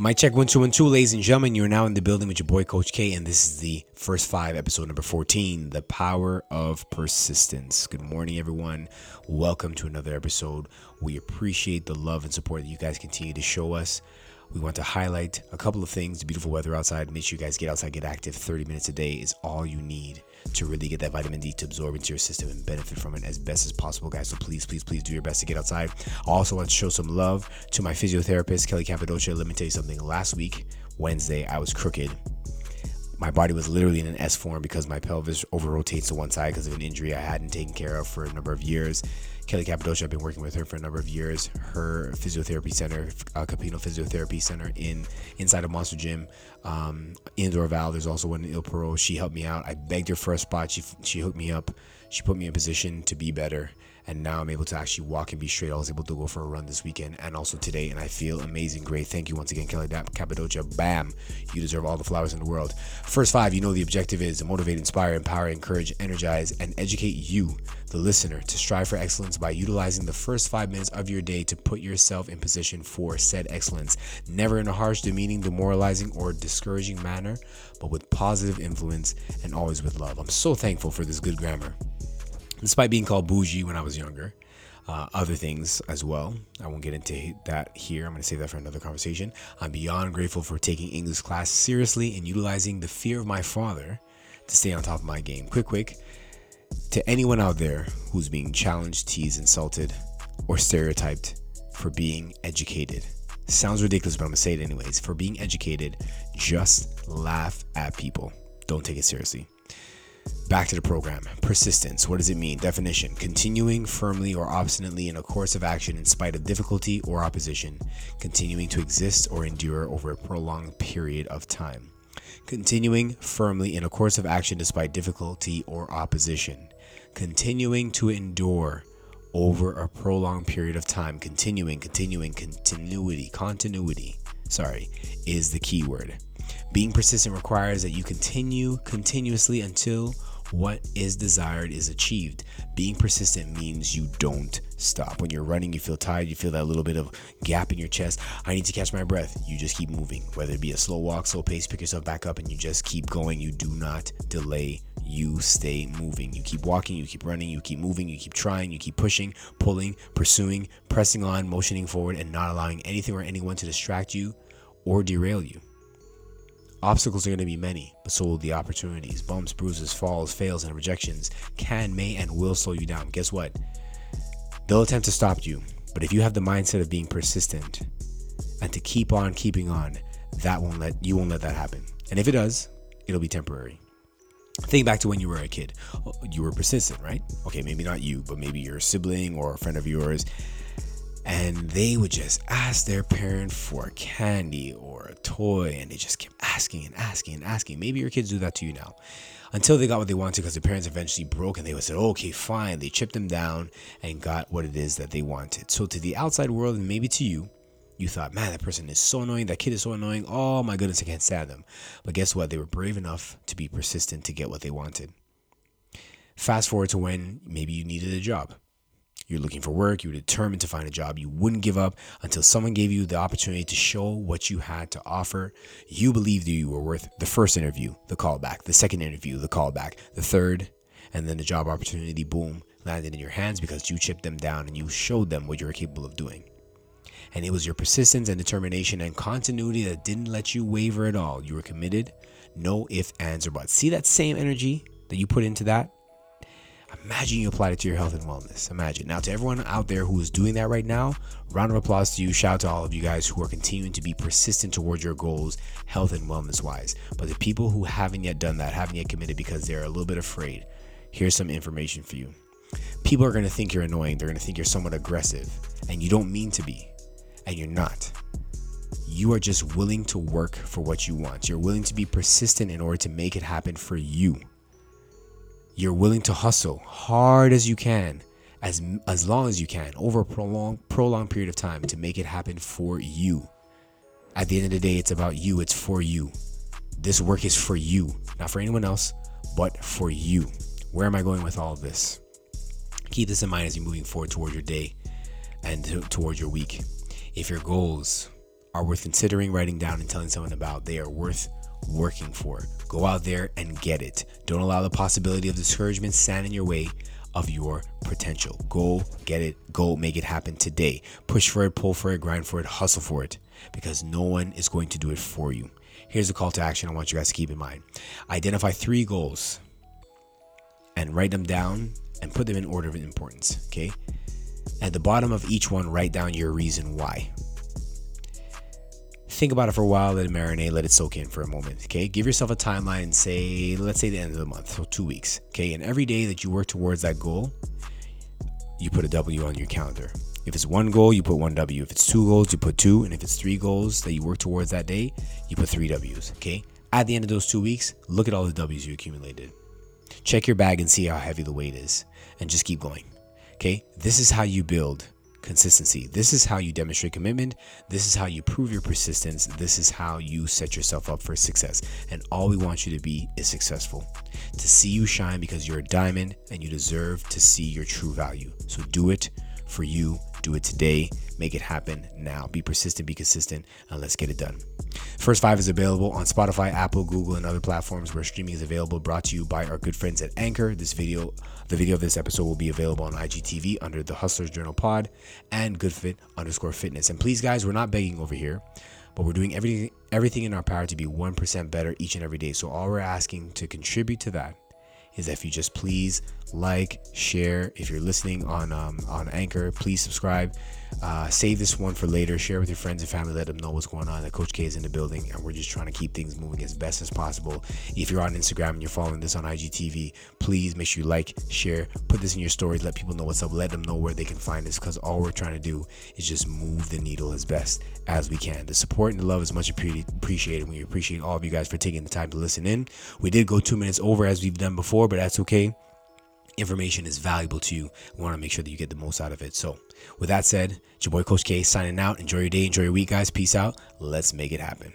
My check one two one two, ladies and gentlemen. You're now in the building with your boy Coach K, and this is the first five, episode number fourteen, the power of persistence. Good morning, everyone. Welcome to another episode. We appreciate the love and support that you guys continue to show us. We want to highlight a couple of things. The beautiful weather outside. Make sure you guys get outside, get active. 30 minutes a day is all you need to really get that vitamin D to absorb into your system and benefit from it as best as possible, guys. So please, please, please do your best to get outside. I also want to show some love to my physiotherapist, Kelly Cappadocia. Let me tell you something. Last week, Wednesday, I was crooked my body was literally in an S form because my pelvis over rotates to one side because of an injury I hadn't taken care of for a number of years. Kelly Cappadocia, I've been working with her for a number of years. Her physiotherapy center, uh, Capino Physiotherapy Center in inside of Monster Gym, um, in Dorval. There's also one in Île Perrot. She helped me out. I begged her for a spot. She she hooked me up. She put me in position to be better and now I'm able to actually walk and be straight. I was able to go for a run this weekend and also today, and I feel amazing. Great. Thank you once again, Kelly Dapp, Cappadocia. Bam. You deserve all the flowers in the world. First five, you know the objective is to motivate, inspire, empower, encourage, energize, and educate you, the listener, to strive for excellence by utilizing the first five minutes of your day to put yourself in position for said excellence. Never in a harsh, demeaning, demoralizing, or discouraging manner, but with positive influence and always with love. I'm so thankful for this good grammar despite being called bougie when I was younger. Uh, other things as well. I won't get into that here. I'm going to save that for another conversation. I'm beyond grateful for taking English class seriously and utilizing the fear of my father to stay on top of my game. Quick, quick. To anyone out there who's being challenged, teased, insulted, or stereotyped for being educated, sounds ridiculous, but I'm going to say it anyways. For being educated, just laugh at people. Don't take it seriously. Back to the program. Persistence. What does it mean? Definition continuing firmly or obstinately in a course of action in spite of difficulty or opposition, continuing to exist or endure over a prolonged period of time. Continuing firmly in a course of action despite difficulty or opposition, continuing to endure over a prolonged period of time. Continuing, continuing, continuity, continuity, sorry, is the key word. Being persistent requires that you continue continuously until what is desired is achieved. Being persistent means you don't stop. When you're running, you feel tired, you feel that little bit of gap in your chest. I need to catch my breath. You just keep moving. Whether it be a slow walk, slow pace, pick yourself back up and you just keep going. You do not delay. You stay moving. You keep walking, you keep running, you keep moving, you keep trying, you keep pushing, pulling, pursuing, pressing on, motioning forward, and not allowing anything or anyone to distract you or derail you. Obstacles are going to be many, but so will the opportunities. Bumps, bruises, falls, fails, and rejections can, may, and will slow you down. Guess what? They'll attempt to stop you, but if you have the mindset of being persistent and to keep on keeping on, that won't let you won't let that happen. And if it does, it'll be temporary. Think back to when you were a kid. You were persistent, right? Okay, maybe not you, but maybe your sibling or a friend of yours they would just ask their parent for candy or a toy and they just kept asking and asking and asking. Maybe your kids do that to you now. Until they got what they wanted because the parents eventually broke and they would say okay fine. They chipped them down and got what it is that they wanted. So to the outside world and maybe to you you thought man that person is so annoying. That kid is so annoying. Oh my goodness i can't stand them. But guess what? They were brave enough to be persistent to get what they wanted. Fast forward to when maybe you needed a job you're looking for work, you're determined to find a job. You wouldn't give up until someone gave you the opportunity to show what you had to offer. You believed that you were worth the first interview, the callback, the second interview, the callback, the third, and then the job opportunity, boom, landed in your hands because you chipped them down and you showed them what you were capable of doing. And it was your persistence and determination and continuity that didn't let you waver at all. You were committed, no ifs, ands, or buts. See that same energy that you put into that? Imagine you applied it to your health and wellness. Imagine. Now, to everyone out there who is doing that right now, round of applause to you. Shout out to all of you guys who are continuing to be persistent towards your goals, health and wellness wise. But the people who haven't yet done that, haven't yet committed because they're a little bit afraid, here's some information for you. People are going to think you're annoying. They're going to think you're somewhat aggressive, and you don't mean to be, and you're not. You are just willing to work for what you want. You're willing to be persistent in order to make it happen for you you're willing to hustle hard as you can as as long as you can over a prolonged prolonged period of time to make it happen for you. At the end of the day it's about you. It's for you. This work is for you not for anyone else but for you. Where am i going with all of this? Keep this in mind as you're moving forward toward your day and to, towards your week. If your goals are worth considering writing down and telling someone about. They are worth working for. Go out there and get it. Don't allow the possibility of discouragement stand in your way of your potential. Go get it. Go make it happen today. Push for it, pull for it, grind for it, hustle for it because no one is going to do it for you. Here's a call to action I want you guys to keep in mind. Identify three goals and write them down and put them in order of importance. Okay. At the bottom of each one, write down your reason why. Think about it for a while, let it marinate, let it soak in for a moment. Okay. Give yourself a timeline and say, let's say the end of the month, so two weeks. Okay. And every day that you work towards that goal, you put a W on your calendar. If it's one goal, you put one W. If it's two goals, you put two. And if it's three goals that you work towards that day, you put three W's. Okay. At the end of those two weeks, look at all the W's you accumulated. Check your bag and see how heavy the weight is, and just keep going. Okay. This is how you build consistency. This is how you demonstrate commitment. This is how you prove your persistence. This is how you set yourself up for success. And all we want you to be is successful. To see you shine because you're a diamond and you deserve to see your true value. So do it for you. Do it today. Make it happen now. Be persistent, be consistent, and let's get it done. First Five is available on Spotify, Apple, Google, and other platforms where streaming is available. Brought to you by our good friends at Anchor. This video, the video of this episode will be available on IGTV under the Hustlers Journal Pod and GoodFitt underscore Fitness. And please, guys, we're not begging over here, but we're doing everything everything in our power to be one percent better each and every day. So all we're asking to contribute to that is if you just please like, share. If you're listening on um, on Anchor, please subscribe. Uh, save this one for later. Share with your friends and family. Let them know what's going on. That Coach K is in the building, and we're just trying to keep things moving as best as possible. If you're on Instagram and you're following this on IGTV, please make sure you like, share, put this in your stories. Let people know what's up. Let them know where they can find this, because all we're trying to do is just move the needle as best as we can. The support and the love is much appreciated. We appreciate all of you guys for taking the time to listen in. We did go two minutes over as we've done before, but that's okay information is valuable to you. We want to make sure that you get the most out of it. So, with that said, it's your boy Coach K signing out. Enjoy your day, enjoy your week, guys. Peace out. Let's make it happen.